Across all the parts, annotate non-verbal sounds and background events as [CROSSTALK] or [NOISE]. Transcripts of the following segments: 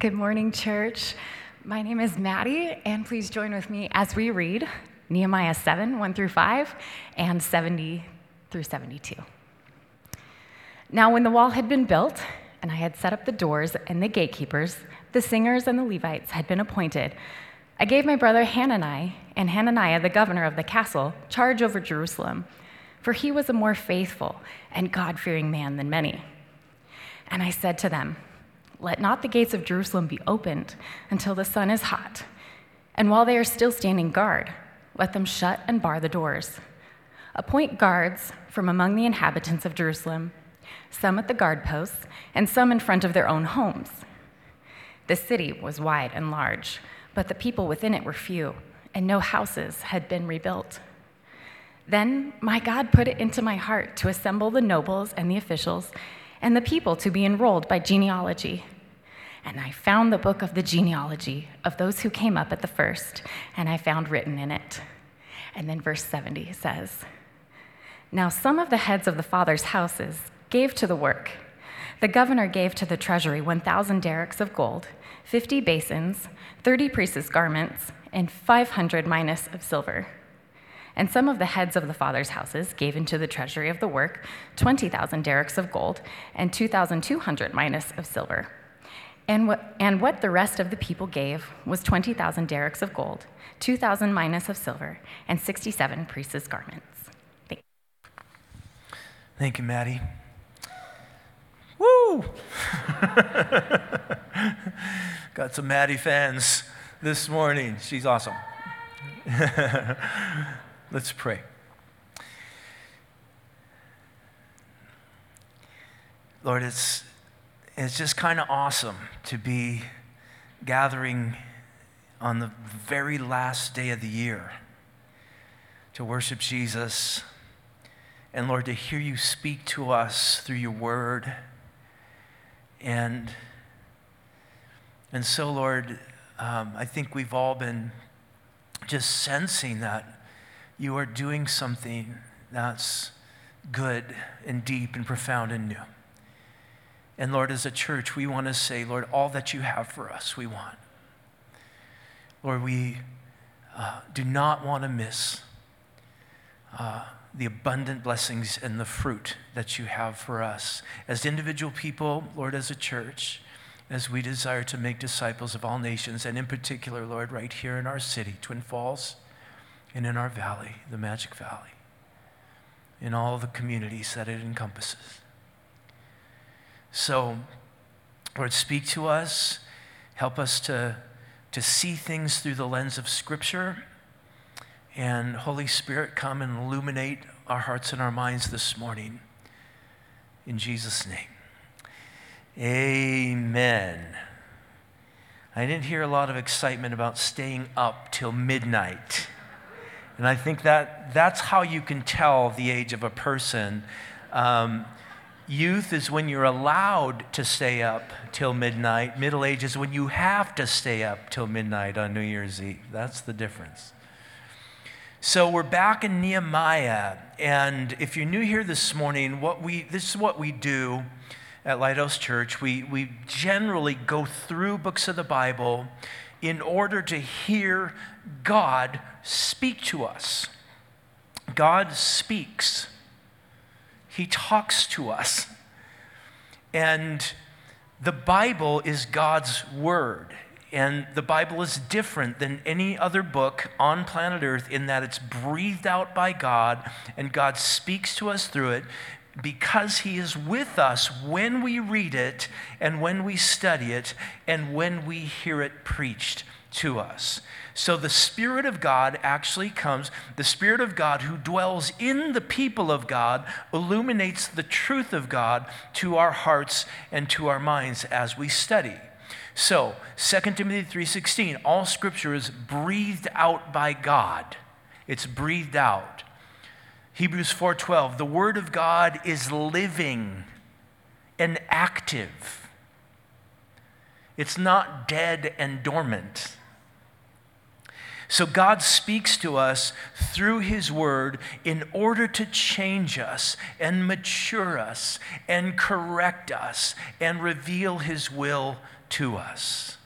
Good morning, church. My name is Maddie, and please join with me as we read Nehemiah 7 1 through 5 and 70 through 72. Now, when the wall had been built, and I had set up the doors and the gatekeepers, the singers and the Levites had been appointed, I gave my brother Hanani and Hananiah, the governor of the castle, charge over Jerusalem, for he was a more faithful and God fearing man than many. And I said to them, Let not the gates of Jerusalem be opened until the sun is hot, and while they are still standing guard, let them shut and bar the doors. Appoint guards from among the inhabitants of Jerusalem, some at the guard posts, and some in front of their own homes. The city was wide and large, but the people within it were few, and no houses had been rebuilt. Then my God put it into my heart to assemble the nobles and the officials and the people to be enrolled by genealogy. And I found the book of the genealogy of those who came up at the first, and I found written in it. And then verse 70 says Now some of the heads of the fathers' houses gave to the work. The governor gave to the treasury 1,000 darics of gold, 50 basins, 30 priests' garments, and 500 minas of silver. And some of the heads of the fathers' houses gave into the treasury of the work 20,000 darics of gold and 2,200 minas of silver. And what, and what the rest of the people gave was 20,000 darics of gold, 2,000 minas of silver, and 67 priests' garments. Thank you. Thank you, Maddie. Woo! [LAUGHS] Got some Maddie fans this morning. She's awesome. [LAUGHS] Let's pray. Lord, it's, it's just kind of awesome to be gathering on the very last day of the year to worship Jesus. And Lord, to hear you speak to us through your word and, and so, Lord, um, I think we've all been just sensing that you are doing something that's good and deep and profound and new. And Lord, as a church, we want to say, Lord, all that you have for us, we want. Lord, we uh, do not want to miss uh, the abundant blessings and the fruit that you have for us as individual people, Lord, as a church, as we desire to make disciples of all nations, and in particular, Lord, right here in our city, Twin Falls, and in our valley, the Magic Valley, in all the communities that it encompasses. So, Lord, speak to us, help us to, to see things through the lens of Scripture and Holy Spirit, come and illuminate our hearts and our minds this morning. In Jesus' name. Amen. I didn't hear a lot of excitement about staying up till midnight. And I think that that's how you can tell the age of a person. Um, youth is when you're allowed to stay up till midnight. Middle age is when you have to stay up till midnight on New Year's Eve. That's the difference. So we're back in Nehemiah, and if you're new here this morning, what we this is what we do at Lighthouse Church. We we generally go through books of the Bible in order to hear God speak to us. God speaks. He talks to us. And the Bible is God's word. And the Bible is different than any other book on planet Earth in that it's breathed out by God and God speaks to us through it because He is with us when we read it and when we study it and when we hear it preached to us. So the Spirit of God actually comes, the Spirit of God who dwells in the people of God illuminates the truth of God to our hearts and to our minds as we study. So, 2 Timothy 3:16, all scripture is breathed out by God. It's breathed out. Hebrews 4:12, the word of God is living and active. It's not dead and dormant. So God speaks to us through His Word in order to change us and mature us and correct us and reveal His will to us.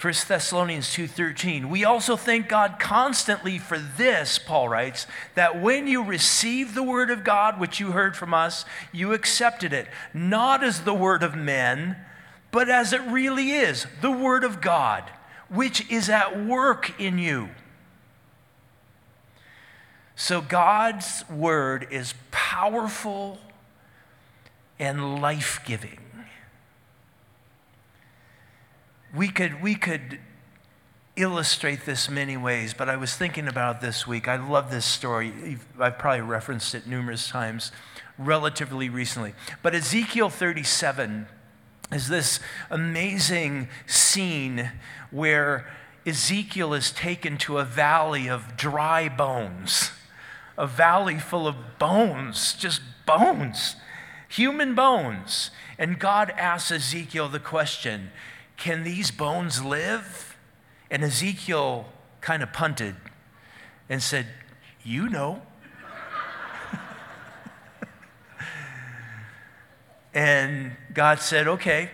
1 Thessalonians 2:13 We also thank God constantly for this Paul writes that when you received the word of God which you heard from us you accepted it not as the word of men but as it really is the word of God which is at work in you. So God's word is powerful and life giving. We could, we could illustrate this many ways, but I was thinking about this week. I love this story. I've probably referenced it numerous times relatively recently. But Ezekiel 37 is this amazing scene where Ezekiel is taken to a valley of dry bones, a valley full of bones, just bones, human bones. And God asks Ezekiel the question Can these bones live? And Ezekiel kind of punted and said, You know. And God said, Okay,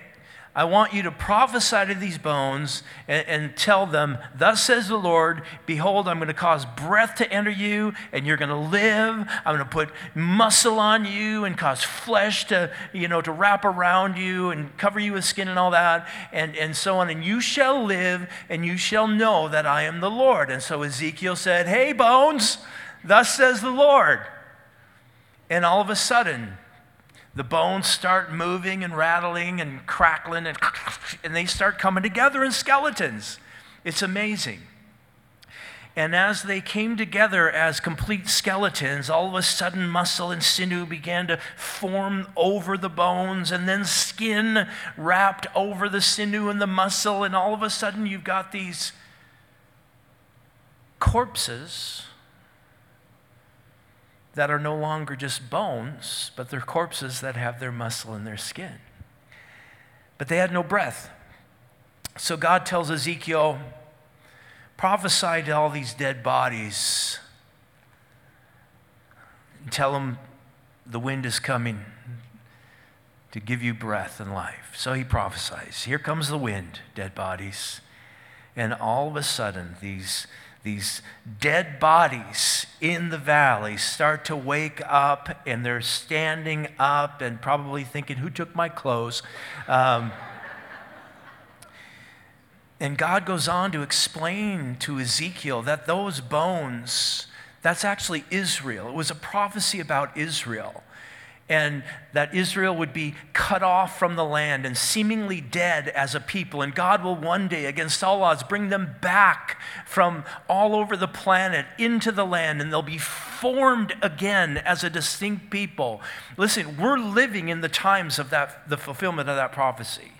I want you to prophesy to these bones and, and, tell them, Thus says the Lord, Behold, I'm going to cause breath to enter you, and you're going to live. I'm going to put muscle on you and cause flesh to, you know, to wrap around you and cover you with skin and all that, and, and so on. And you shall live, and you shall know that I am the Lord. And so Ezekiel said, Hey, bones, thus says the Lord. And all of a sudden, the bones start moving and rattling and crackling, and, and they start coming together in skeletons. It's amazing. And as they came together as complete skeletons, all of a sudden muscle and sinew began to form over the bones, and then skin wrapped over the sinew and the muscle, and all of a sudden you've got these corpses that are no longer just bones, but they're corpses that have their muscle and their skin. But they had no breath. So God tells Ezekiel, prophesy to all these dead bodies and tell them the wind is coming to give you breath and life. So he prophesies. Here comes the wind, dead bodies. And all of a sudden, these these dead bodies in the valley start to wake up and they're standing up and probably thinking, Who took my clothes? Um, and God goes on to explain to Ezekiel that those bones, that's actually Israel. It was a prophecy about Israel and that Israel would be cut off from the land and seemingly dead as a people. And God will one day, against all odds, bring them back from all over the planet into the land, and they'll be formed again as a distinct people. Listen, we're living in the times of that, the fulfillment of that prophecy.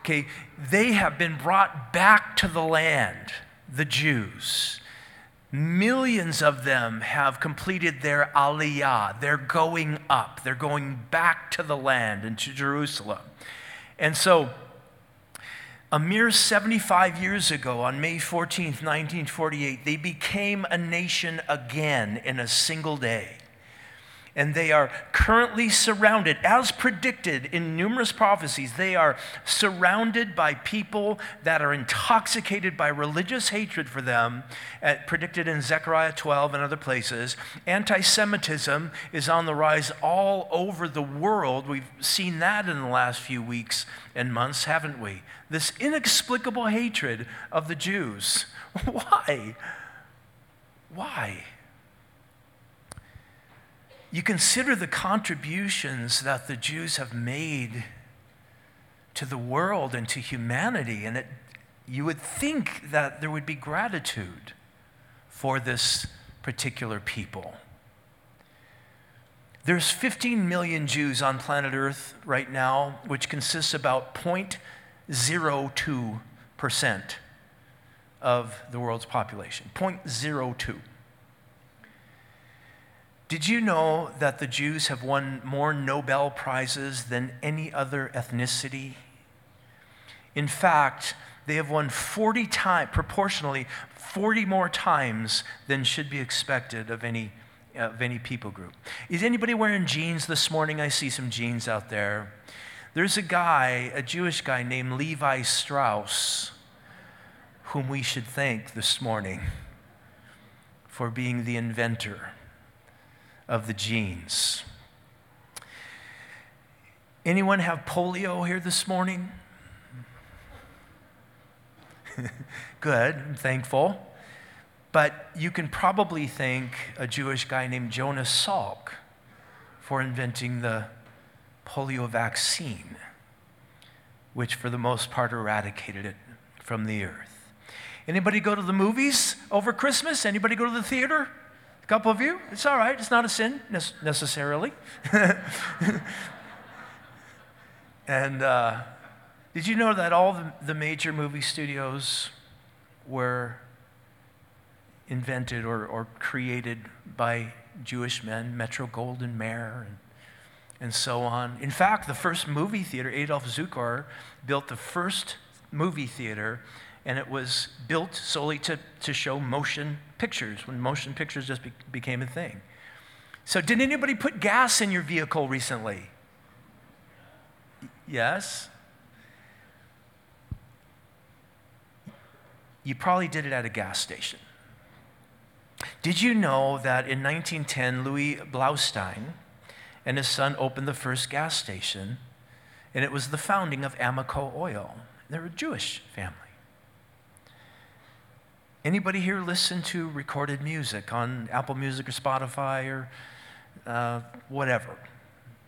Okay, they have been brought back to the land, the Jews. Millions of them have completed their aliyah. They're going up. They're going back to the land and to Jerusalem. And so, a mere 75 years ago, on May 14th, 1948, they became a nation again in a single day and they are currently surrounded, as predicted in numerous prophecies, they are surrounded by people that are intoxicated by religious hatred for them, uh, predicted in Zechariah 12 and other places. Anti Semitism is on the rise all over the world. We've seen that in the last few weeks and months, haven't we? This inexplicable hatred of the Jews. [LAUGHS] Why? Why? You consider the contributions that the Jews have made to the world and to humanity, and it, you would think that there would be gratitude for this particular people. There's 15 million Jews on planet Earth right now, which consists about 0.02% of the world's population. 0.02. Did you know that the Jews have won more Nobel Prizes than any other ethnicity? In fact, they have won 40 times, proportionally, 40 more times than should be expected of any, of any people group. Is anybody wearing jeans this morning? I see some jeans out there. There's a guy, a Jewish guy named Levi Strauss, whom we should thank this morning for being the inventor of the jeans. Anyone have polio here this morning? [LAUGHS] Good, I'm thankful. But you can probably thank a Jewish guy named Jonas Salk for inventing the polio vaccine, which for the most part eradicated it from the earth. Anybody go to the movies over Christmas? Anybody go to the theater? A couple of you? It's all right. It's not a sin necessarily. [LAUGHS] and uh, did you know that all the, the major movie studios were invented or, or created by Jewish men, Metro Goldwyn Mayer and, and so on. In fact, the first movie theater, Adolf Zukor built the first movie theater, and it was built solely to, to show motion pictures when motion pictures just be, became a thing. So, did anybody put gas in your vehicle recently? Yes? You probably did it at a gas station. Did you know that in 1910, Louis Blaustein and his son opened the first gas station, and it was the founding of Amoco Oil? They're a Jewish family. Anybody here listen to recorded music on Apple Music or Spotify or uh, whatever?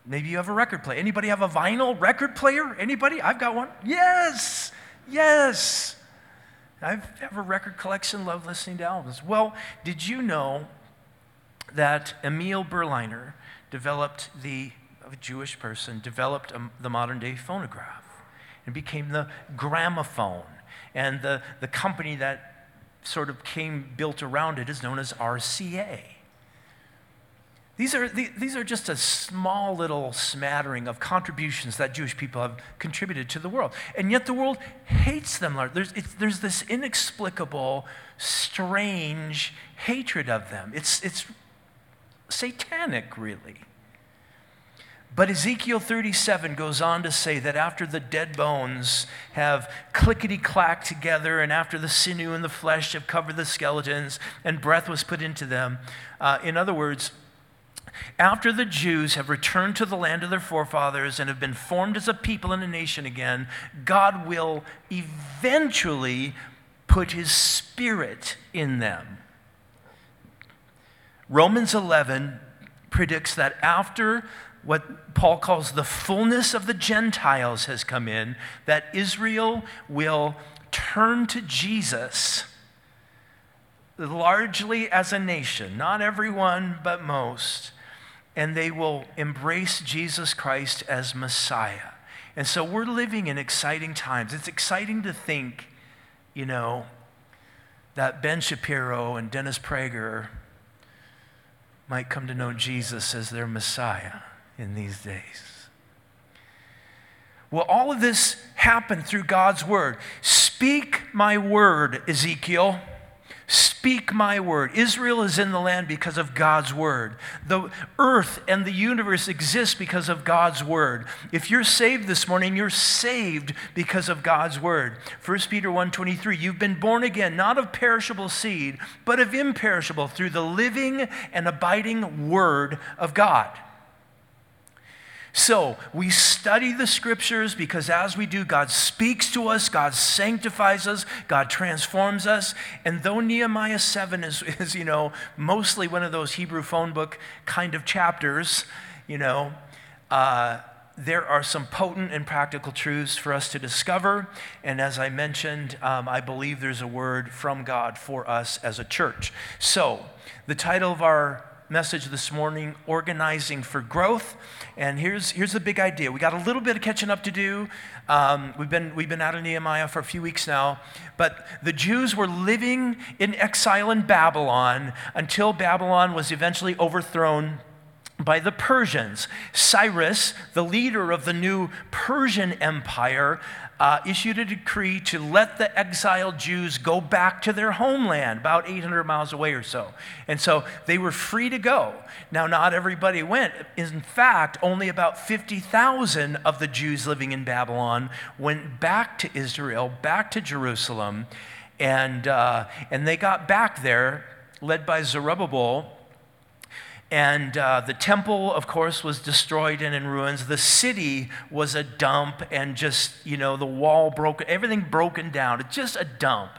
Maybe you have a record player. Anybody have a vinyl record player? Anybody? I've got one. Yes, yes. I have a record collection, love listening to albums. Well, did you know that Emil Berliner developed the, a Jewish person, developed a, the modern day phonograph and became the gramophone. And the, the company that sort of came built around it is known as RCA. These are, these are just a small little smattering of contributions that Jewish people have contributed to the world. And yet the world hates them. There's, there's this inexplicable, strange hatred of them. It's, it's satanic, really. But Ezekiel 37 goes on to say that after the dead bones have clickety clacked together, and after the sinew and the flesh have covered the skeletons, and breath was put into them, uh, in other words, after the Jews have returned to the land of their forefathers and have been formed as a people and a nation again, God will eventually put his spirit in them. Romans 11 predicts that after what Paul calls the fullness of the Gentiles has come in, that Israel will turn to Jesus largely as a nation, not everyone, but most and they will embrace Jesus Christ as Messiah. And so we're living in exciting times. It's exciting to think, you know, that Ben Shapiro and Dennis Prager might come to know Jesus as their Messiah in these days. Well, all of this happened through God's word. Speak my word, Ezekiel. Speak my word. Israel is in the land because of God's word. The earth and the universe exist because of God's word. If you're saved this morning, you're saved because of God's word. 1 Peter 1:23, you've been born again, not of perishable seed, but of imperishable through the living and abiding word of God. So we study the scriptures because as we do, God speaks to us, God sanctifies us, God transforms us. And though Nehemiah 7 is, [LAUGHS] is you know, mostly one of those Hebrew phone book kind of chapters, you know, uh, there are some potent and practical truths for us to discover. And as I mentioned, um, I believe there's a word from God for us as a church. So, the title of our message this morning organizing for growth. And here's, here's the big idea we got a little bit of catching up to do. Um, we've, been, we've been out of Nehemiah for a few weeks now. But the Jews were living in exile in Babylon until Babylon was eventually overthrown by the Persians. Cyrus, the leader of the new Persian Empire, uh, issued a decree to let the exiled Jews go back to their homeland, about 800 miles away or so. And so they were free to go. Now, not everybody went. In fact, only about 50,000 of the Jews living in Babylon went back to Israel, back to Jerusalem, and, uh, and they got back there, led by Zerubbabel and uh, the temple, of course, was destroyed and in ruins. The city was a dump, and just, you know, the wall broken, everything broken down. It's just a dump.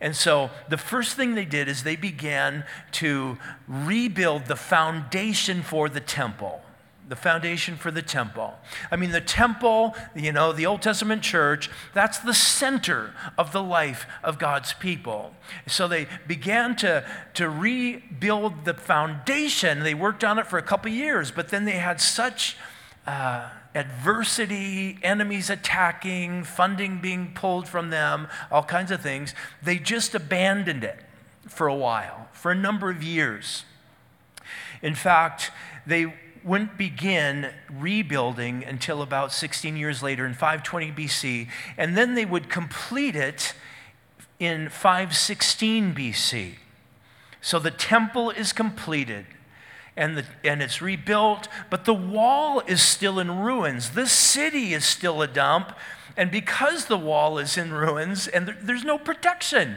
And so the first thing they did is they began to rebuild the foundation for the temple the foundation for the temple. I mean, the temple, you know, the Old Testament church, that's the center of the life of God's people. So they began to, to rebuild the foundation. They worked on it for a couple years, but then they had such uh, adversity, enemies attacking, funding being pulled from them, all kinds of things. They just abandoned it for a while, for a number of years. In fact, they wouldn't begin rebuilding until about 16 years later in 520 BC, and then they would complete it in 516 BC. So the temple is completed and, the, and it's rebuilt, but the wall is still in ruins. This city is still a dump, and because the wall is in ruins and there, there's no protection,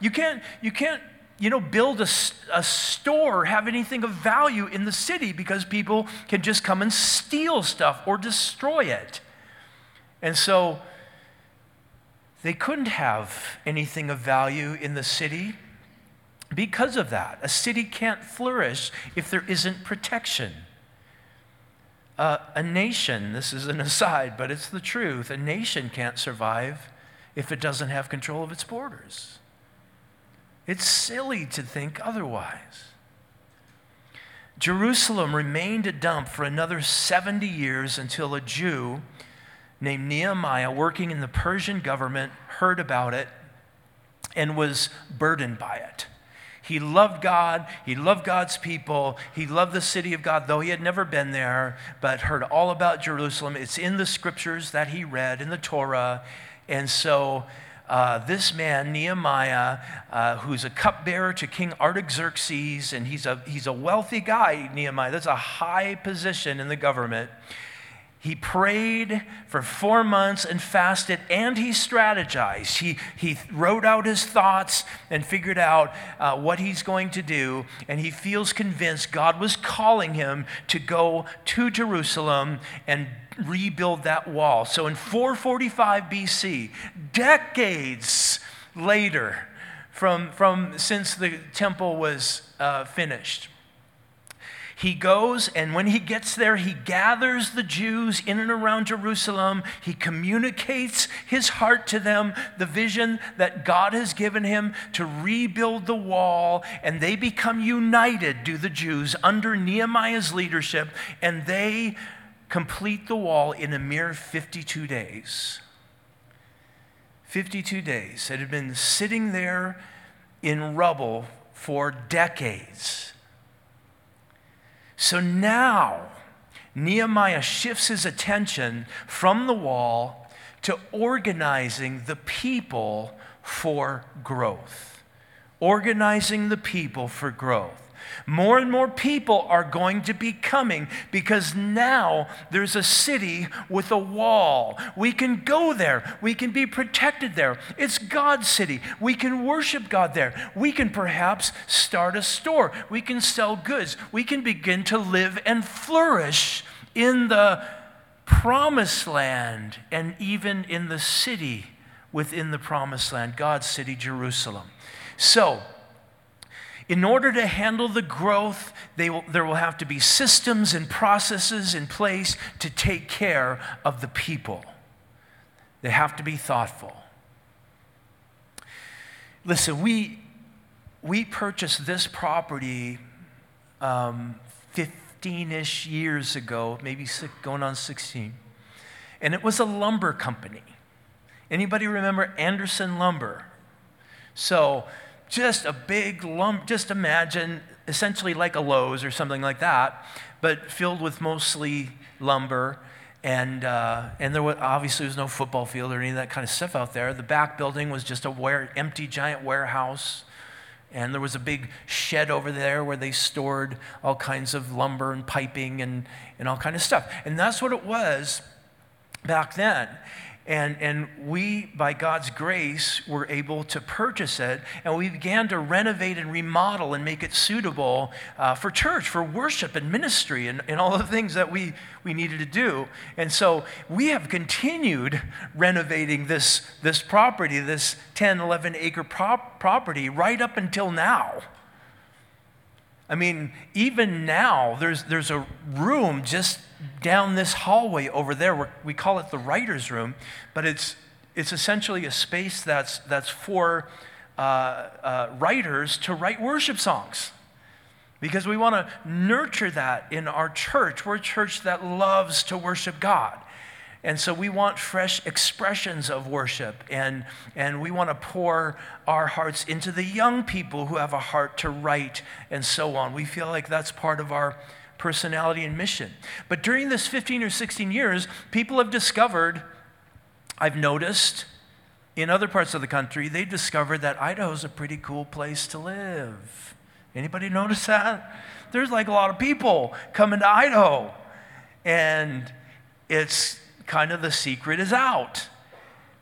you can't, you can't you know, build a, a store, have anything of value in the city because people can just come and steal stuff or destroy it. And so they couldn't have anything of value in the city because of that. A city can't flourish if there isn't protection. Uh, a nation, this is an [LAUGHS] aside, but it's the truth, a nation can't survive if it doesn't have control of its borders. It's silly to think otherwise. Jerusalem remained a dump for another 70 years until a Jew named Nehemiah, working in the Persian government, heard about it and was burdened by it. He loved God. He loved God's people. He loved the city of God, though he had never been there, but heard all about Jerusalem. It's in the scriptures that he read in the Torah. And so uh, this man, Nehemiah, uh, who's a cupbearer to King Artaxerxes, and he's a, he's a wealthy guy, Nehemiah. That's a high position in the government. He prayed for four months and fasted, and he strategized. He, he wrote out his thoughts and figured out uh, what he's going to do, and he feels convinced God was calling him to go to Jerusalem and rebuild that wall. So in 445 BC, decades later from, from since the temple was uh, finished, he goes, and when he gets there, he gathers the Jews in and around Jerusalem. He communicates his heart to them, the vision that God has given him to rebuild the wall, and they become united, do the Jews, under Nehemiah's leadership, and they complete the wall in a mere 52 days. 52 days. It had been sitting there in rubble for decades. So now, Nehemiah shifts his attention from the wall to organizing the people for growth. Organizing the people for growth. More and more people are going to be coming because now there's a city with a wall. We can go there, we can be protected there. It's God's city. We can worship God there. We can perhaps start a store, we can sell goods, we can begin to live and flourish in the promised land and even in the city within the promised land, God's city, Jerusalem. So, in order to handle the growth, will, there will have to be systems and processes in place to take care of the people. They have to be thoughtful. Listen, we, we purchased this property um, 15 ish years ago, maybe six, going on 16. And it was a lumber company. Anybody remember Anderson Lumber? So just a big lump, just imagine essentially like a Lowe's or something like that, but filled with mostly lumber. And, uh, and there was, obviously was no football field or any of that kind of stuff out there. The back building was just a ware, empty giant warehouse. And there was a big shed over there where they stored all kinds of lumber and piping and, and all kind of stuff. And that's what it was back then. And, and we, by God's grace, were able to purchase it, and we began to renovate and remodel and make it suitable uh, for church, for worship and ministry, and, and all the things that we, we needed to do. And so we have continued renovating this, this property, this 10, 11 acre prop, property, right up until now. I mean, even now, there's, there's a room just down this hallway over there. Where we call it the writer's room, but it's, it's essentially a space that's, that's for uh, uh, writers to write worship songs. Because we want to nurture that in our church. We're a church that loves to worship God. And so we want fresh expressions of worship, and, and we want to pour our hearts into the young people who have a heart to write and so on. We feel like that's part of our personality and mission. But during this 15 or 16 years, people have discovered, I've noticed, in other parts of the country, they discovered that Idaho's a pretty cool place to live. Anybody notice that? There's like a lot of people coming to Idaho. And it's kind of the secret is out.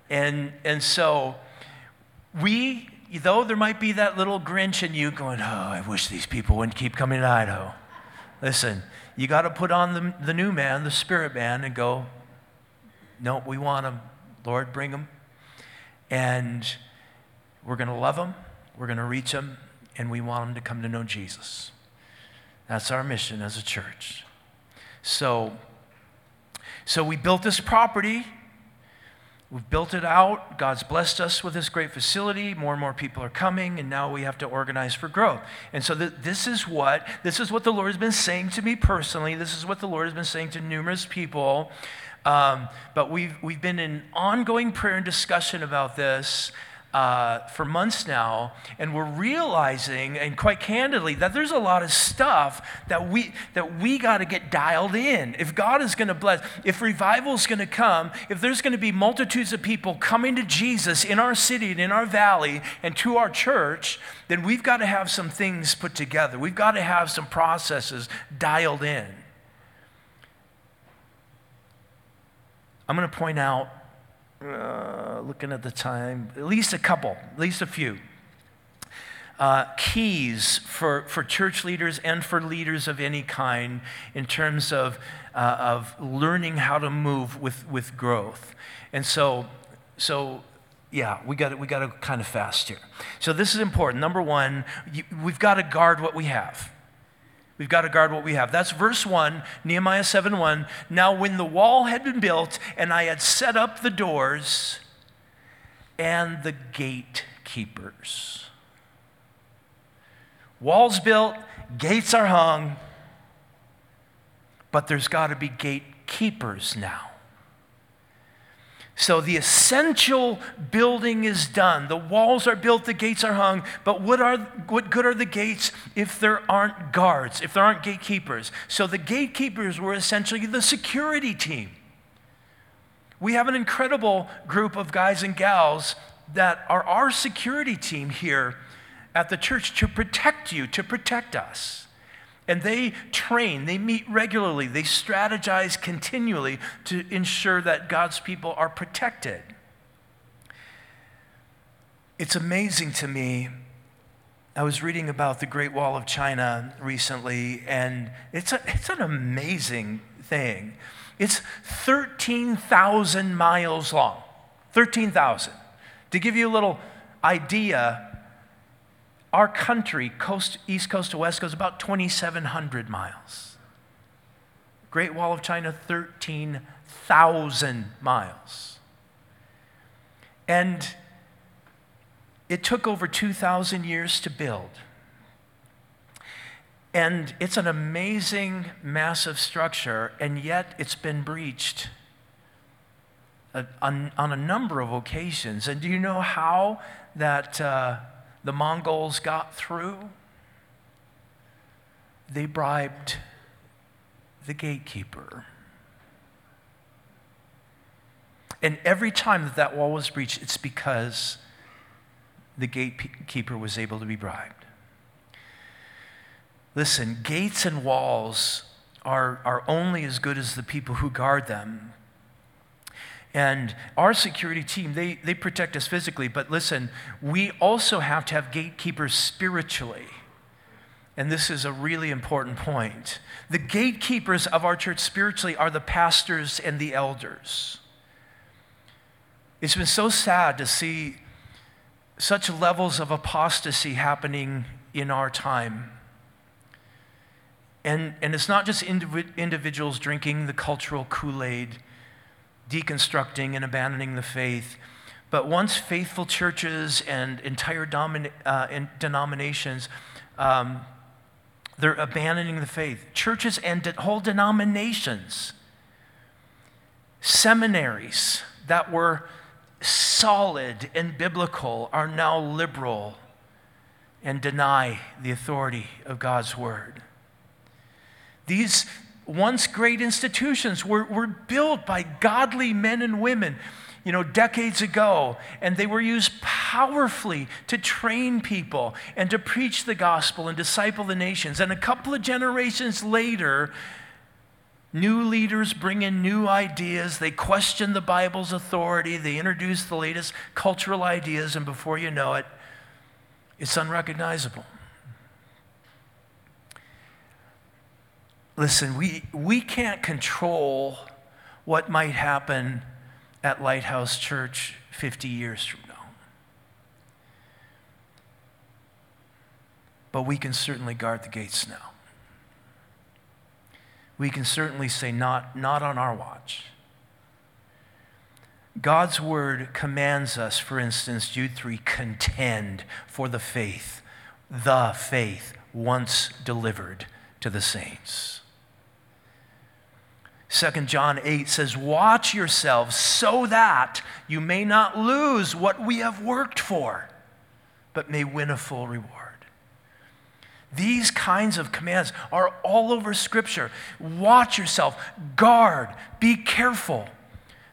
And, and so we, though there might be that little Grinch in you going, oh, I wish these people wouldn't keep coming to Idaho. Listen, you got to put on the, the new man, the spirit man, and go, no, we want them. Lord, bring them. And we're going to love them, we're going to reach them, and we want them to come to know Jesus. That's our mission as a church. So, so we built this property. We've built it out. God's blessed us with this great facility. More and more people are coming, and now we have to organize for growth. And so th- this is what this is what the Lord has been saying to me personally. This is what the Lord has been saying to numerous people. Um, but we've we've been in ongoing prayer and discussion about this uh, for months now, and we're realizing, and quite candidly, that there's a lot of stuff that we that we got to get dialed in. If God is going to bless, if revival is going to come, if there's going to be multitudes of people coming to Jesus in our city and in our valley and to our church, then we've got to have some things put together. We've got to have some processes dialed in. I'm going to point out uh, looking at the time, at least a couple, at least a few. Uh, keys for, for church leaders and for leaders of any kind in terms of, uh, of learning how to move with, with growth. And so, so yeah, we got we to kind of fast here. So this is important. Number one, you, we've got to guard what we have. We've got to guard what we have. That's verse 1, Nehemiah 7 1. Now, when the wall had been built and I had set up the doors and the gatekeepers. Walls built, gates are hung, but there's got to be gatekeepers now. So the essential building is done. The walls are built, the gates are hung. But what, are, what good are the gates if there aren't guards, if there aren't gatekeepers? So the gatekeepers were essentially the security team. We have an incredible group of guys and gals that are our security team here at the church to protect you, to protect us. And they train, they meet regularly, they strategize continually to ensure that God's people are protected. It's amazing to me. I was reading about the Great Wall of China recently, and it's, a, it's an amazing thing. It's 13,000 miles long. 13,000. To give you a little idea, our country, coast, east coast to west, goes about 2,700 miles. Great Wall of China, 13,000 miles. And it took over 2,000 years to build. And it's an amazing, massive structure, and yet it's been breached on, on a number of occasions. And do you know how that? Uh, the Mongols got through, they bribed the gatekeeper. And every time that that wall was breached, it's because the gatekeeper was able to be bribed. Listen, gates and walls are, are only as good as the people who guard them. And our security team, they, they protect us physically, but listen, we also have to have gatekeepers spiritually. And this is a really important point. The gatekeepers of our church spiritually are the pastors and the elders. It's been so sad to see such levels of apostasy happening in our time. And, and it's not just indiv- individuals drinking the cultural Kool Aid, deconstructing and abandoning the faith, but once faithful churches and entire domina- uh, denominations, um, they're abandoning the faith. Churches and de- whole denominations, seminaries that were solid and biblical are now liberal and deny the authority of God's word. These once great institutions were, were built by godly men and women you know, decades ago, and they were used powerfully to train people and to preach the gospel and disciple the nations. And a couple of generations later, New leaders bring in new ideas. They question the Bible's authority. They introduce the latest cultural ideas, and before you know it, it's unrecognizable. Listen, we, we can't control what might happen at Lighthouse Church 50 years from now. But we can certainly guard the gates now we can certainly say, not, not on our watch. God's word commands us, for instance, Jude 3 contend for the faith, the faith once delivered to the saints. 2 John 8 says, Watch yourselves so that you may not lose what we have worked for, but may win a full reward. These kinds of commands are all over Scripture. Watch yourself, guard, be careful.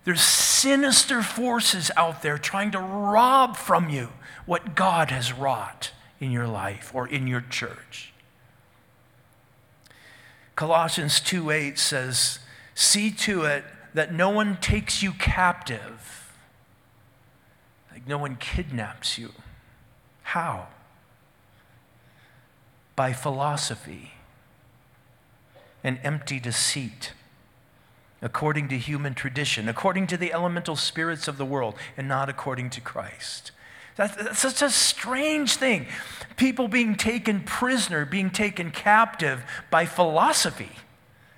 There's sinister forces out there trying to rob from you what God has wrought in your life or in your church. Colossians 2 8 says, "See to it that no one takes you captive." Like no one kidnaps you. How? by philosophy and empty deceit, according to human tradition, according to the elemental spirits of the world, and not according to Christ. That's, that's such a strange thing. People being taken prisoner, being taken captive by philosophy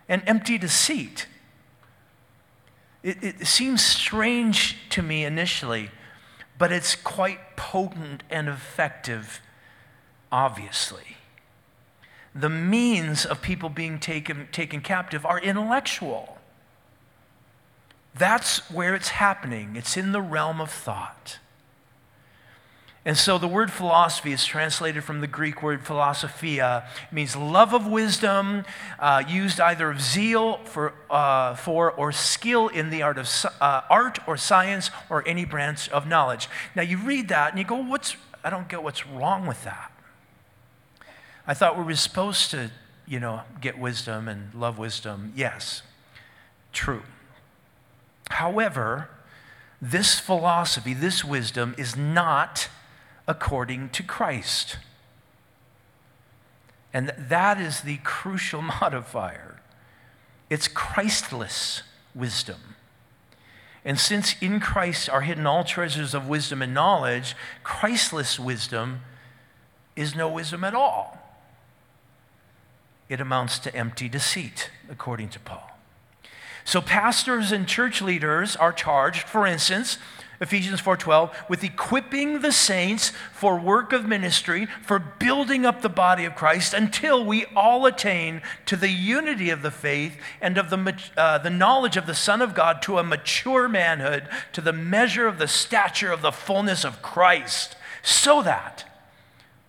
and empty deceit. It, it seems strange to me initially, but it's quite potent and effective, obviously the means of people being taken, taken captive are intellectual. That's where it's happening, it's in the realm of thought. And so the word philosophy is translated from the Greek word philosophia. It means love of wisdom, uh, used either of zeal for, uh, for or skill in the art of uh, art or science or any branch of knowledge. Now you read that and you go, "What's? I don't get what's wrong with that." I thought we were supposed to, you know, get wisdom and love wisdom. Yes, true. However, this philosophy, this wisdom, is not according to Christ. And that is the crucial [LAUGHS] modifier. It's Christless wisdom. And since in Christ are hidden all treasures of wisdom and knowledge, Christless wisdom is no wisdom at all it amounts to empty deceit, according to Paul. So pastors and church leaders are charged, for instance, Ephesians 4:12, with equipping the saints for work of ministry, for building up the body of Christ until we all attain to the unity of the faith and of the, uh, the knowledge of the Son of God to a mature manhood, to the measure of the stature of the fullness of Christ, so that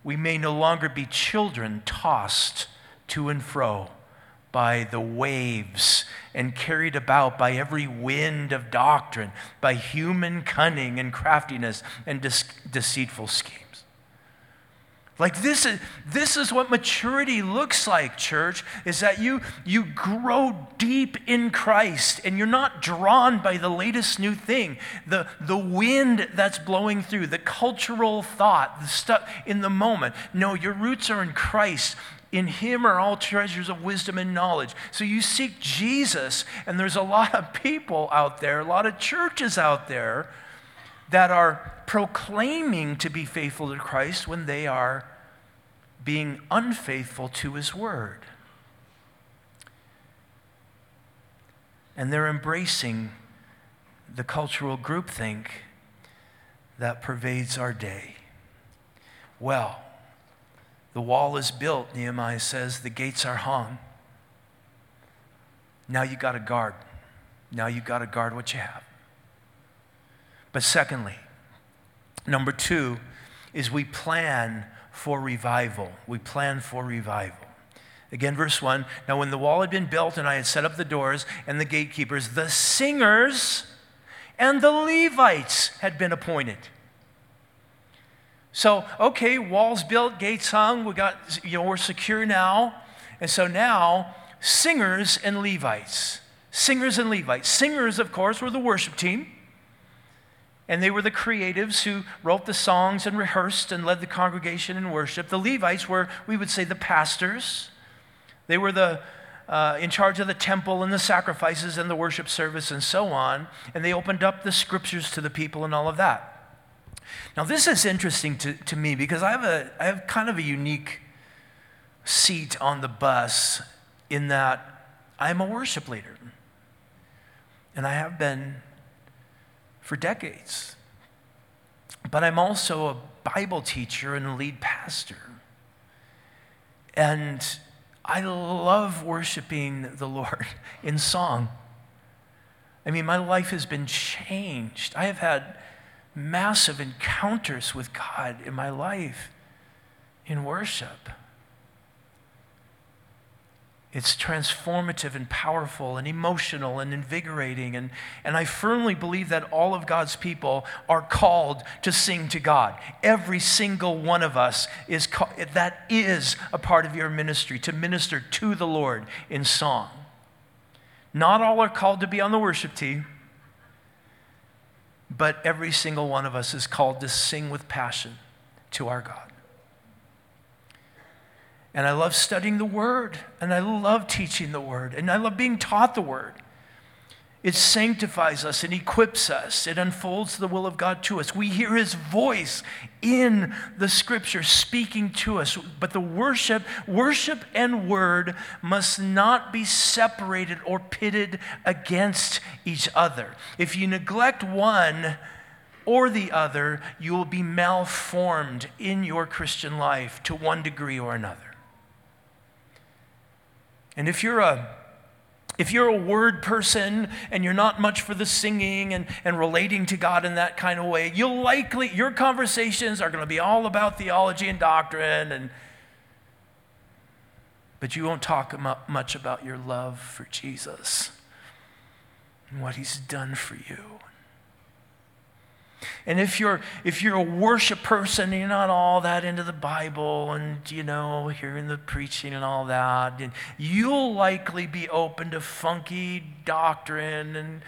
we may no longer be children tossed to and fro by the waves and carried about by every wind of doctrine, by human cunning and craftiness and deceitful schemes. Like this is, this is what maturity looks like, church, is that you, you grow deep in Christ and you're not drawn by the latest new thing, the, the wind that's blowing through, the cultural thought, the stuff in the moment. No, your roots are in Christ. In him are all treasures of wisdom and knowledge. So you seek Jesus, and there's a lot of people out there, a lot of churches out there that are proclaiming to be faithful to Christ when they are being unfaithful to his word. And they're embracing the cultural groupthink that pervades our day. Well, the wall is built, Nehemiah says, the gates are hung. Now you got to guard. Now you got to guard what you have. But secondly, number two is we plan for revival. We plan for revival. Again, verse 1 Now, when the wall had been built and I had set up the doors and the gatekeepers, the singers and the Levites had been appointed. So, okay, walls built, gates hung, we got, you know, we're secure now. And so now, singers and Levites. Singers and Levites. Singers, of course, were the worship team and they were the creatives who wrote the songs and rehearsed and led the congregation in worship. The Levites were, we would say, the pastors. They were the uh, in charge of the temple and the sacrifices and the worship service and so on, and they opened up the scriptures to the people and all of that. Now, this is interesting to, to me because I have, a, I have kind of a unique seat on the bus in that I'm a worship leader. And I have been for decades. But I'm also a Bible teacher and a lead pastor. And I love worshiping the Lord [LAUGHS] in song. I mean, my life has been changed. I have had massive encounters with God in my life in worship. It's transformative and powerful and emotional and invigorating. And, and I firmly believe that all of God's people are called to sing to God. Every single one of us is call, that is a part of your ministry, to minister to the Lord in song. Not all are called to be on the worship team, but every single one of us is called to sing with passion to our God. And I love studying the Word, and I love teaching the Word, and I love being taught the Word. It sanctifies us and equips us. It unfolds the will of God to us. We hear His voice in the Scripture speaking to us. But the worship, worship and word must not be separated or pitted against each other. If you neglect one, or the other, you will be malformed in your Christian life to one degree or another. And if you're a if you're a word person and you're not much for the singing and, and relating to God in that kind of way, you'll likely, your conversations are going to be all about theology and doctrine, and, but you won't talk much about your love for Jesus and what he's done for you. And if you're if you're a worship person, you're not all that into the Bible and you know hearing the preaching and all that, and you'll likely be open to funky doctrine and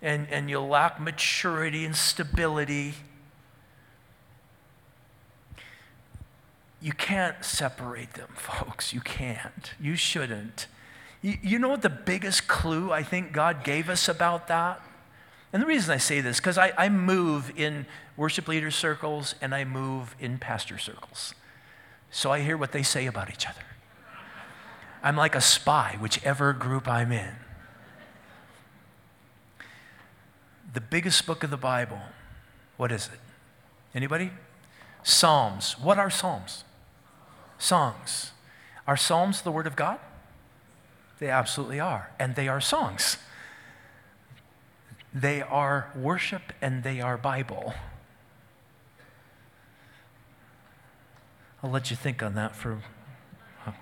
and, and you'll lack maturity and stability. You can't separate them, [LAUGHS] folks. You can't. You shouldn't. You, you know what the biggest clue I think God gave us about that? And the reason I say this, because I, I move in worship leader circles and I move in pastor circles. So I hear what they say about each other. I'm like a spy, whichever group I'm in. The biggest book of the Bible, what is it? Anybody? Psalms. What are Psalms? Songs. Are Psalms the Word of God? They absolutely are. And they are songs. They are worship and they are Bible. I'll let you think on that for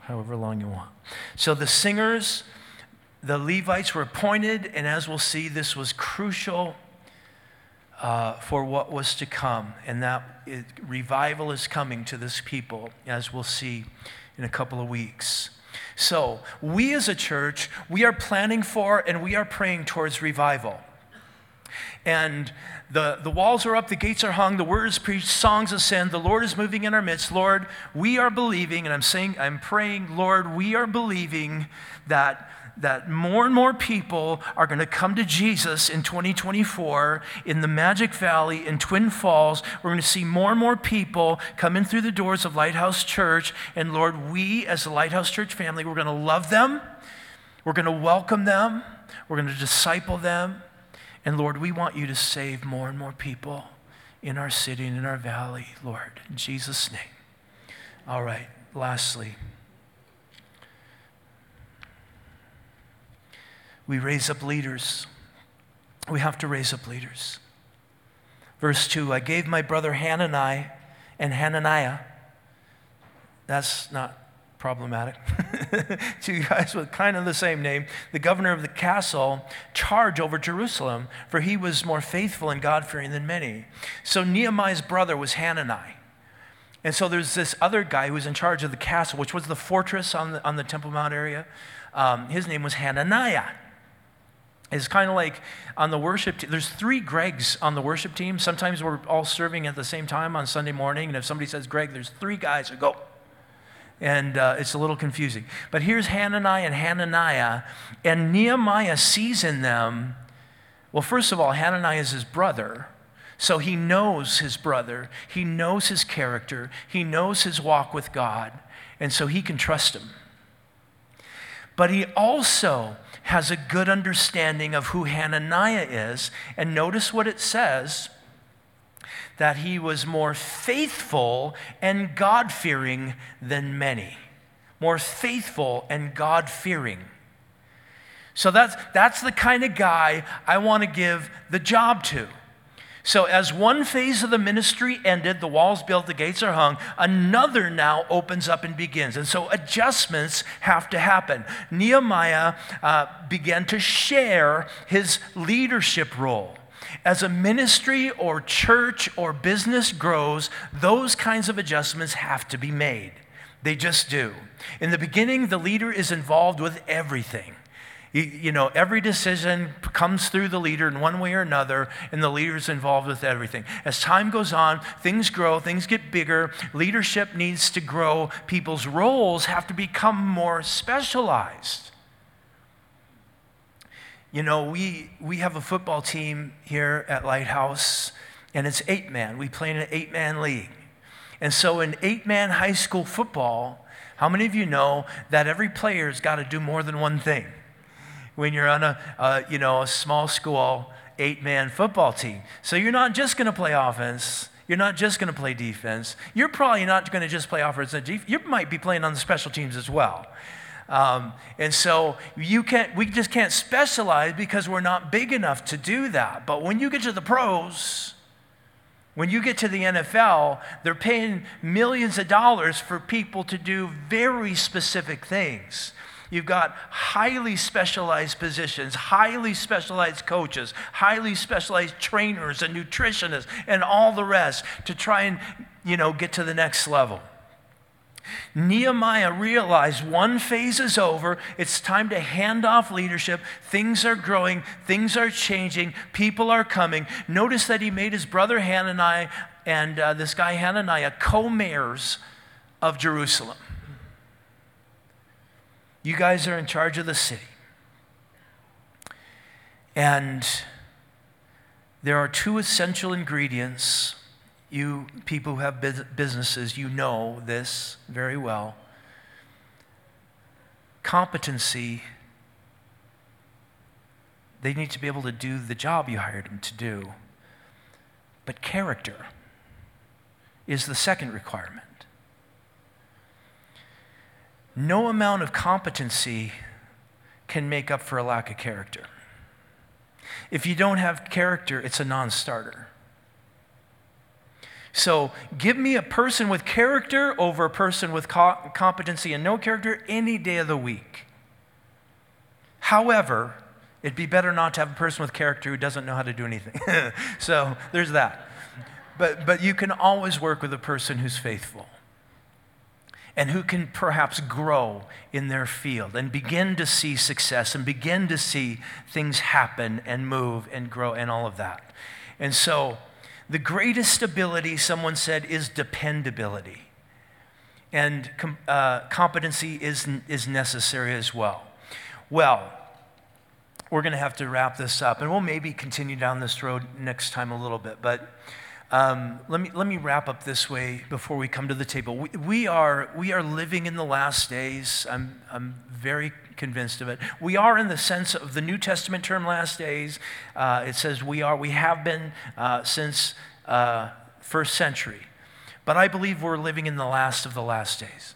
however long you want. So the singers, the Levites were appointed, and as we'll see, this was crucial uh, for what was to come. And that it, revival is coming to this people, as we'll see in a couple of weeks. So, we as a church, we are planning for and we are praying towards revival. And the, the walls are up, the gates are hung, the word is preached, songs ascend, the Lord is moving in our midst. Lord, we are believing, and I'm saying, I'm praying, Lord, we are believing that that more and more people are going to come to Jesus in 2024 in the Magic Valley in Twin Falls. We're going to see more and more people come in through the doors of Lighthouse Church. And Lord, we as the Lighthouse Church family, we're going to love them. We're going to welcome them. We're going to disciple them. And Lord, we want you to save more and more people in our city and in our valley, Lord. In Jesus' name. All right, lastly. we raise up leaders. We have to raise up leaders. Verse 2 I gave my brother Hanani and Hananiah. That's not problematic. [LAUGHS] Two guys with kind of the same name. The governor of the castle, charge over Jerusalem, for he was more faithful and God fearing than many. So Nehemiah's brother was Hanani. And so there's this other guy who was in charge of the castle, which was the fortress on the, on the Temple Mount area. Um, his name was Hananiah. It's kind of like on the worship team, there's three Gregs on the worship team. Sometimes we're all serving at the same time on Sunday morning, and if somebody says Greg, there's three guys who go. And uh, it's a little confusing. But here's Hanani and Hananiah, and Nehemiah sees in them, well, first of all, Hanani is his brother. So he knows his brother, he knows his character, he knows his walk with God, and so he can trust him. But he also has a good understanding of who Hananiah is. And notice what it says that he was more faithful and God fearing than many. More faithful and God fearing. So that's, that's the kind of guy I want to give the job to. So, as one phase of the ministry ended, the walls built, the gates are hung, another now opens up and begins. And so, adjustments have to happen. Nehemiah uh, began to share his leadership role. As a ministry or church or business grows, those kinds of adjustments have to be made. They just do. In the beginning, the leader is involved with everything. You, know, every decision comes through the leader in one way or another, and the leader is involved with everything. As time goes on, things grow, things get bigger, leadership needs to grow, people's roles have to become more specialized. You know, we, we have a football team here at Lighthouse, and it's eight man. We play in an eight man league. And so, in eight man high school football, how many of you know that every player's got to do more than one thing? when you're on a, you know, a small school eight-man football team. So you're not just going to play offense. You're not just going to play defense. You're probably not going to just play offense and defense. You might be playing on the special teams as well. Um, and so you can't, we just can't specialize because we're not big enough to do that. But when you get to the pros, when you get to the NFL, they're paying millions of dollars for people to do very specific things. You've got highly specialized positions, highly specialized coaches, highly specialized trainers and nutritionists and all the rest to try and, you know, get to the next level. Nehemiah realized one phase is over. It's time to hand off leadership. Things are growing, things are changing, people are coming. Notice that he made his brother Hanani and uh, this guy Hananiah co mayors of Jerusalem. You guys are in charge of the city. And there are two essential ingredients. You people who have businesses, you know this very well. Competency, they need to be able to do the job you hired them to do. But character is the second requirement no amount of competency can make up for a lack of character. If you don't have character, it's a non starter. So give me a person with character over a person with co- competency and no character any day of the week. However, it'd be better not to have a person with character who doesn't know how to do anything. [LAUGHS] so there's that. But, but you can always work with a person who's faithful and who can perhaps grow in their field and begin to see success and begin to see things happen and move and grow and all of that. And so, the greatest ability, someone said, is dependability. And com- uh, competency is, is necessary as well. Well, we're going to have to wrap this up, and we'll maybe continue down this road next time a little bit. But um, let, me, let me wrap up this way before we come to the table. We, we, are, we are living in the last days. I'm, I'm very convinced of it. We are in the sense of the New Testament term last days. Uh, it says we are, we have been uh, since uh, first century. But I believe we're living in the last of the last days.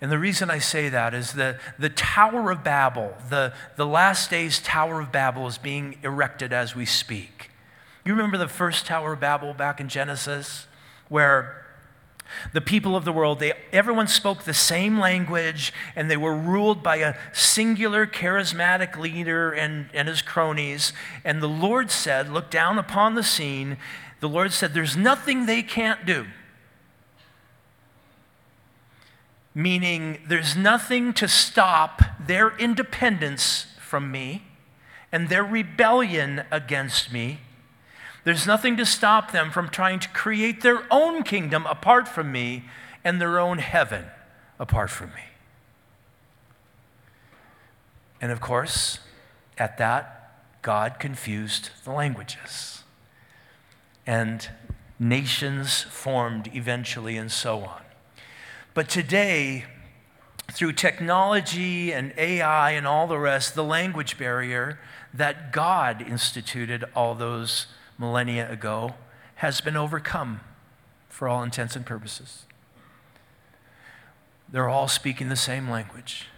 And the reason I say that is that the Tower of Babel, the, the last days Tower of Babel, is being erected as we speak. You remember the first Tower of Babel back in Genesis, where the people of the world, they, everyone spoke the same language and they were ruled by a singular charismatic leader and, and his cronies. And the Lord said, Look down upon the scene. The Lord said, There's nothing they can't do. Meaning, there's nothing to stop their independence from me and their rebellion against me there's nothing to stop them from trying to create their own kingdom apart from me and their own heaven apart from me. And of course, at that, God confused the languages. And nations formed eventually, and so on. But today, through technology and AI and all the rest, the language barrier that God instituted all those millennia ago has been overcome for all intents and purposes. They're all speaking the same language.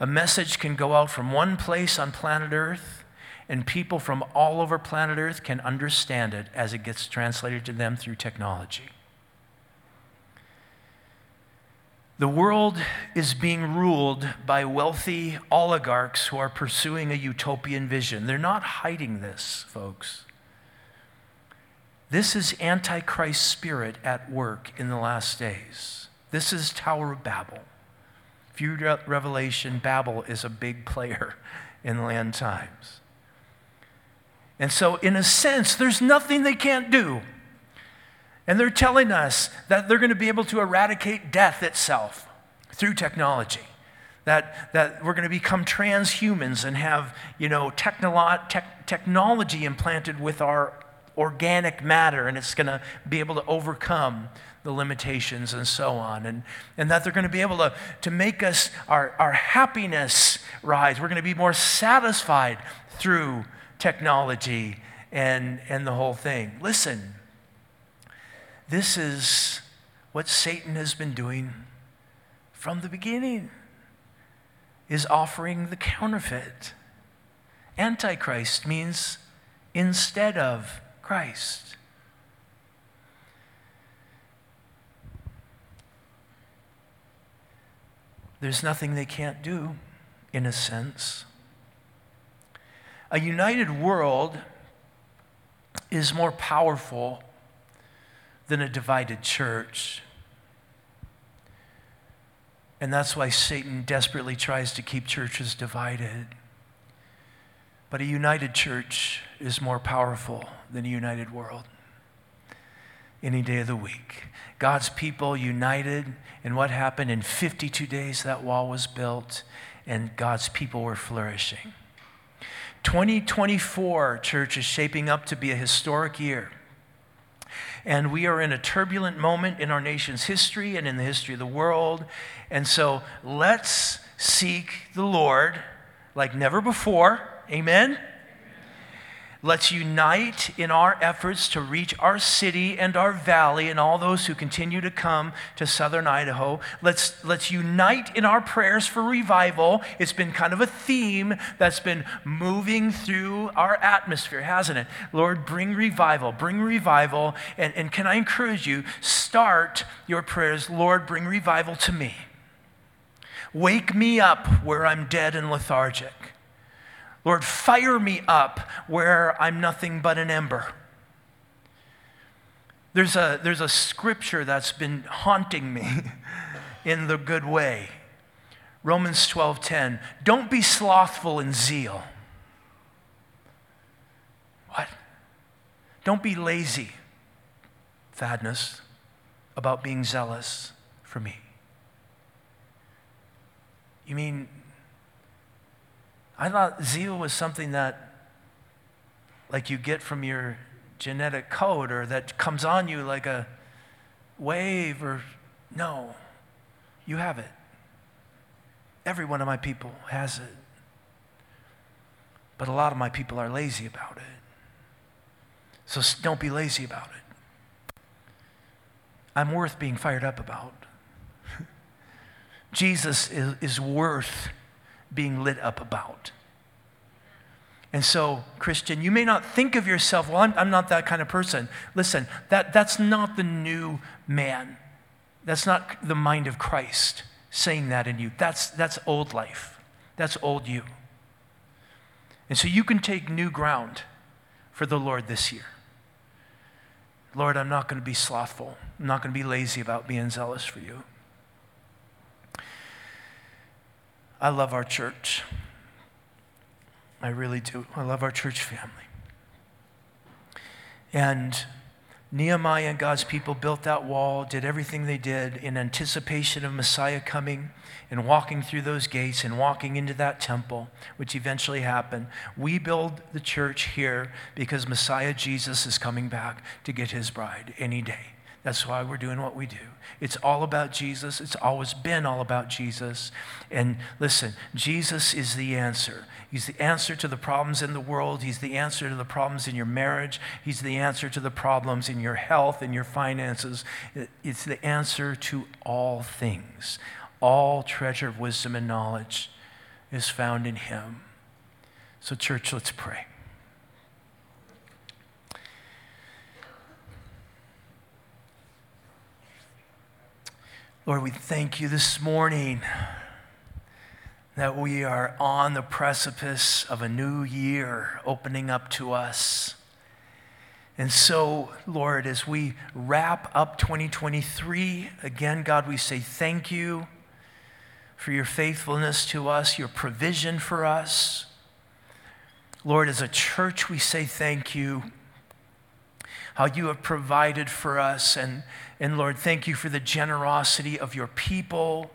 A message can go out from one place on planet Earth, and people from all over planet Earth can understand it as it gets translated to them through technology. The world is being ruled by wealthy oligarchs who are pursuing a utopian vision. They're not hiding this, folks. This is Antichrist spirit at work in the last days. This is Tower of Babel. If you read Revelation, Babel is a big player [LAUGHS] in end times. And so, in a sense, there's nothing they can't do. And they're telling us that they're going to be able to eradicate death itself through technology. That, that we're going to become transhumans and have, you know, technolo- te- technology implanted with our organic matter, and it's going to be able to overcome the limitations and so on. And, and that they're going to be able to, to make us, our, our happiness rise. We're going to be more satisfied through technology and, and the whole thing. Listen, this is what Satan has been doing from the beginning, is offering the counterfeit. Antichrist means instead of Christ. There's nothing they can't do, in a sense. A united world is more powerful than a divided church. And that's why Satan desperately tries to keep churches divided. But a united church is more powerful than a united world any day of the week. God's people united, and what happened? In 52 days, that wall was built, and God's people were flourishing. 2024, church, is shaping up to be a historic year. And we are in a turbulent moment in our nation's history and in the history of the world. And so let's seek the Lord like never before. Amen? Let's unite in our efforts to reach our city and our valley and all those who continue to come to southern Idaho. Let's, let's unite in our prayers for revival. It's been kind of a theme that's been moving through our atmosphere, hasn't it? Lord, bring revival, bring revival. And, and can I encourage you, start your prayers, Lord, bring revival to me. Wake me up where I'm dead and lethargic. Lord, fire me up where I'm nothing but an ember. There's a, there's a scripture that's been haunting me [LAUGHS] in the good way. Romans 12:10. Don't be slothful in zeal. What? Don't be lazy, Thaddeus, about being zealous for me. You mean I thought zeal was something that, like, you get from your genetic code or that comes on you like a wave or no, you have it. Every one of my people has it. But a lot of my people are lazy about it. So don't be lazy about it. I'm worth being fired up about. [LAUGHS] Jesus is, is worth being lit up about. And so, Christian, you may not think of yourself, well, I'm, I'm not that kind of person. Listen, that, that's not the new man. That's not the mind of Christ saying that in you. That's, that's old life. That's old you. And so you can take new ground for the Lord this year. Lord, I'm not going to be slothful. I'm not going to be lazy about being zealous for you. I love our church. I really do. I love our church family. And Nehemiah and God's people built that wall, did everything they did in anticipation of Messiah coming and walking through those gates and walking into that temple, which eventually happened. We build the church here because Messiah Jesus is coming back to get his bride any day. That's why we're doing what we do. It's all about Jesus. It's always been all about Jesus. And listen, Jesus is the answer. He's the answer to the problems in the world. He's the answer to the problems in your marriage. He's the answer to the problems in your health and your finances. It's the answer to all things. All treasure of wisdom and knowledge is found in Him. So, church, let's pray. Lord, we thank you this morning that we are on the precipice of a new year opening up to us. And so, Lord, as we wrap up 2023, again, God, we say thank you for your faithfulness to us, your provision for us. Lord, as a church, we say thank you, how you have provided for us and and Lord, thank you for the generosity of your people.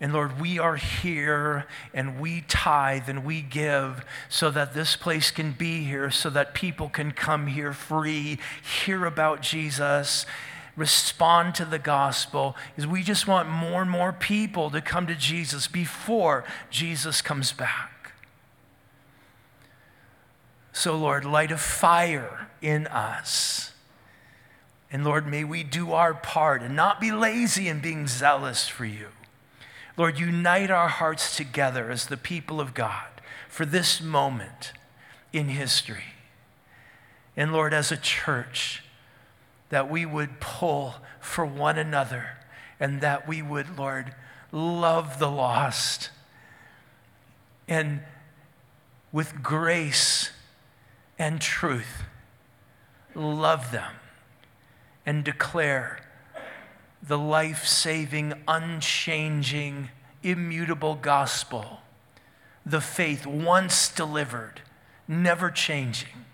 And Lord, we are here and we tithe and we give so that this place can be here, so that people can come here free, hear about Jesus, respond to the gospel. Is we just want more and more people to come to Jesus before Jesus comes back. So, Lord, light a fire in us and Lord, may we do our part and not be lazy in being zealous for you. Lord, unite our hearts together as the people of God for this moment in history. And Lord, as a church, that we would pull for one another and that we would, Lord, love the lost and with grace and truth, love them and declare the life saving, unchanging, immutable gospel, the faith once delivered, never changing.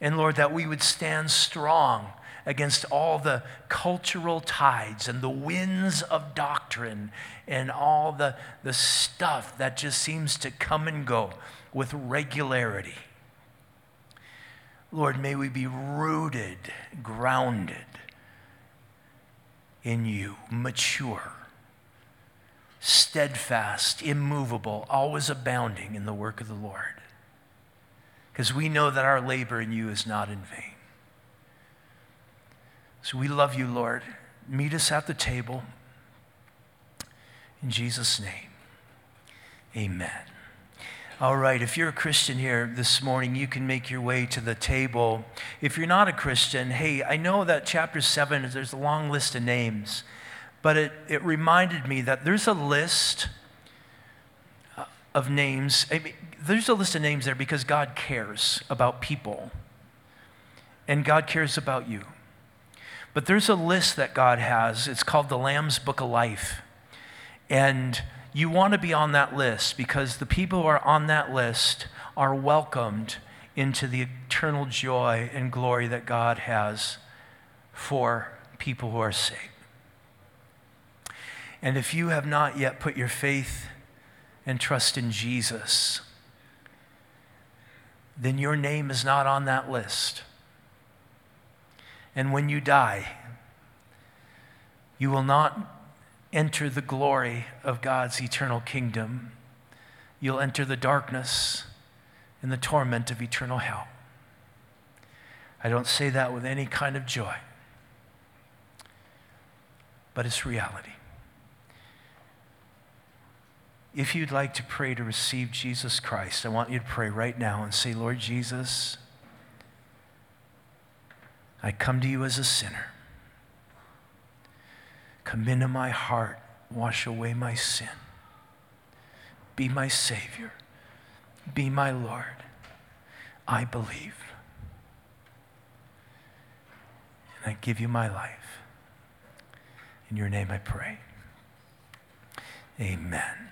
And Lord, that we would stand strong against all the cultural tides and the winds of doctrine and all the, the stuff that just seems to come and go with regularity. Lord, may we be rooted, grounded in you, mature, steadfast, immovable, always abounding in the work of the Lord. because we know that our labor in you is not in vain. So we love you, Lord. Meet us at the table. In Jesus' name, amen. All right, if you're a Christian here this morning, you can make your way to the table. If you're not a Christian, hey, I know that chapter 7, there's a long list of names, but it, it reminded me that there's a list of names. I mean, there's a list of names there because God cares about people, and God cares about you. But there's a list that God has. It's called the Lamb's Book of Life. And you want to be on that list because the people who are on that list are welcomed into the eternal joy and glory that God has for people who are saved. And if you have not yet put your faith and trust in Jesus, then your name is not on that list. And when you die, you will not enter the glory of God's eternal kingdom. You'll enter the darkness and the torment of eternal hell. I don't say that with any kind of joy, but it's reality. If you'd like to pray to receive Jesus Christ, I want you to pray right now and say, Lord Jesus, I come to you as a sinner. Come into my heart, wash away my sin. Be my Savior. Be my Lord. I believe. And I give you my life. In your name I pray. Amen.